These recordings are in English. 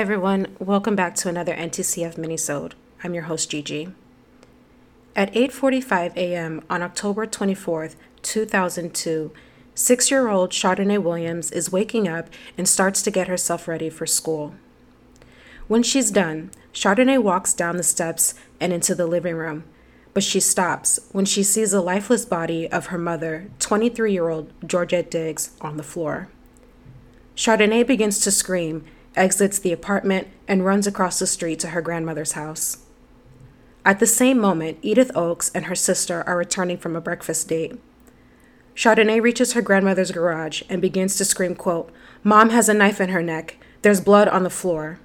everyone, welcome back to another NTCF minisode. I'm your host Gigi. At 8:45 a.m. on October 24th, 2002, 6-year-old Chardonnay Williams is waking up and starts to get herself ready for school. When she's done, Chardonnay walks down the steps and into the living room, but she stops when she sees the lifeless body of her mother, 23-year-old Georgette Diggs, on the floor. Chardonnay begins to scream exits the apartment, and runs across the street to her grandmother's house. At the same moment, Edith Oakes and her sister are returning from a breakfast date. Chardonnay reaches her grandmother's garage and begins to scream, quote, Mom has a knife in her neck. There's blood on the floor.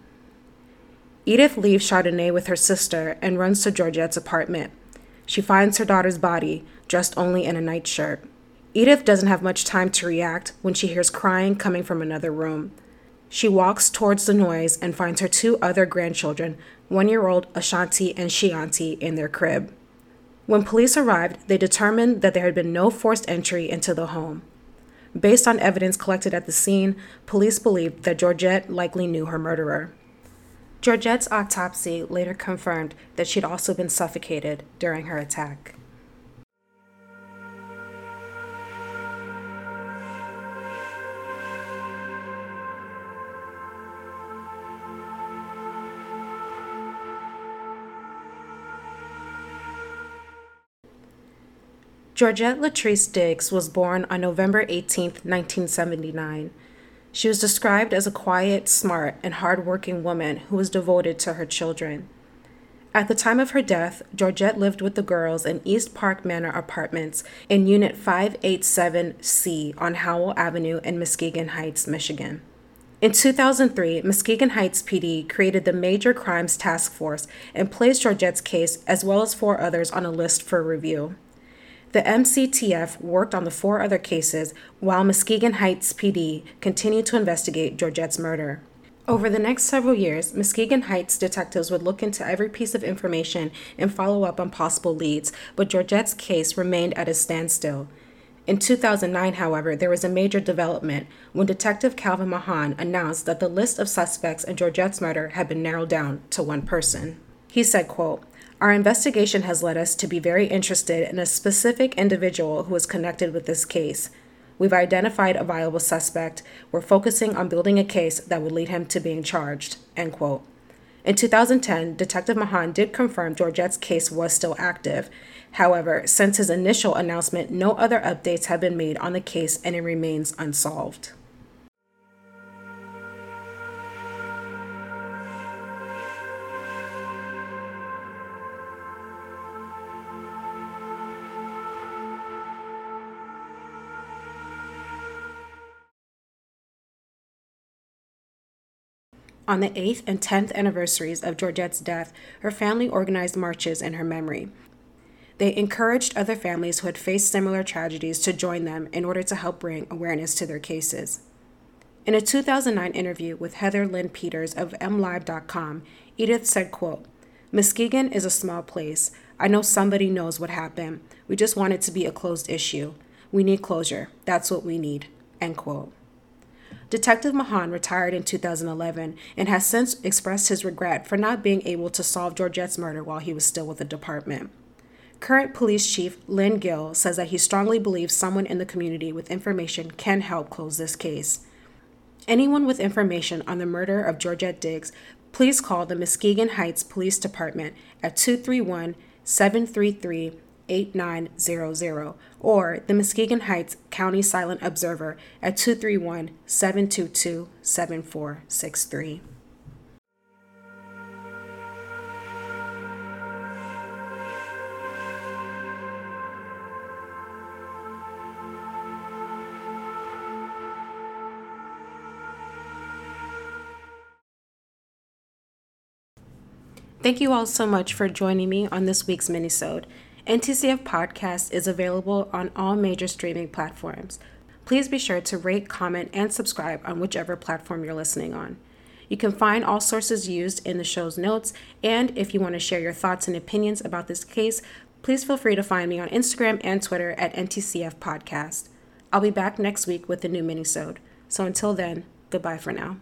Edith leaves Chardonnay with her sister and runs to Georgette's apartment. She finds her daughter's body, dressed only in a nightshirt. Edith doesn't have much time to react when she hears crying coming from another room. She walks towards the noise and finds her two other grandchildren, one year old Ashanti and Shianti, in their crib. When police arrived, they determined that there had been no forced entry into the home. Based on evidence collected at the scene, police believed that Georgette likely knew her murderer. Georgette's autopsy later confirmed that she'd also been suffocated during her attack. Georgette Latrice Diggs was born on November 18, 1979. She was described as a quiet, smart, and hardworking woman who was devoted to her children. At the time of her death, Georgette lived with the girls in East Park Manor Apartments in Unit 587C on Howell Avenue in Muskegon Heights, Michigan. In 2003, Muskegon Heights PD created the Major Crimes Task Force and placed Georgette's case as well as four others on a list for review. The MCTF worked on the four other cases while Muskegon Heights PD continued to investigate Georgette's murder. Over the next several years, Muskegon Heights detectives would look into every piece of information and follow up on possible leads, but Georgette's case remained at a standstill. In 2009, however, there was a major development when Detective Calvin Mahan announced that the list of suspects in Georgette's murder had been narrowed down to one person. He said, quote, our investigation has led us to be very interested in a specific individual who is connected with this case. We've identified a viable suspect. We're focusing on building a case that would lead him to being charged. End quote. In 2010, Detective Mahan did confirm Georgette's case was still active. However, since his initial announcement, no other updates have been made on the case and it remains unsolved. On the 8th and 10th anniversaries of Georgette's death, her family organized marches in her memory. They encouraged other families who had faced similar tragedies to join them in order to help bring awareness to their cases. In a 2009 interview with Heather Lynn Peters of MLive.com, Edith said, quote, Muskegon is a small place. I know somebody knows what happened. We just want it to be a closed issue. We need closure. That's what we need. End quote. Detective Mahan retired in 2011 and has since expressed his regret for not being able to solve Georgette's murder while he was still with the department. Current police chief Lynn Gill says that he strongly believes someone in the community with information can help close this case. Anyone with information on the murder of Georgette Diggs, please call the Muskegon Heights Police Department at 231 733 8900 or the Muskegon Heights County Silent Observer at 231 722 7463. Thank you all so much for joining me on this week's minisode. NTCF Podcast is available on all major streaming platforms. Please be sure to rate, comment, and subscribe on whichever platform you're listening on. You can find all sources used in the show's notes, and if you want to share your thoughts and opinions about this case, please feel free to find me on Instagram and Twitter at NTCF Podcast. I'll be back next week with a new minisode. So until then, goodbye for now.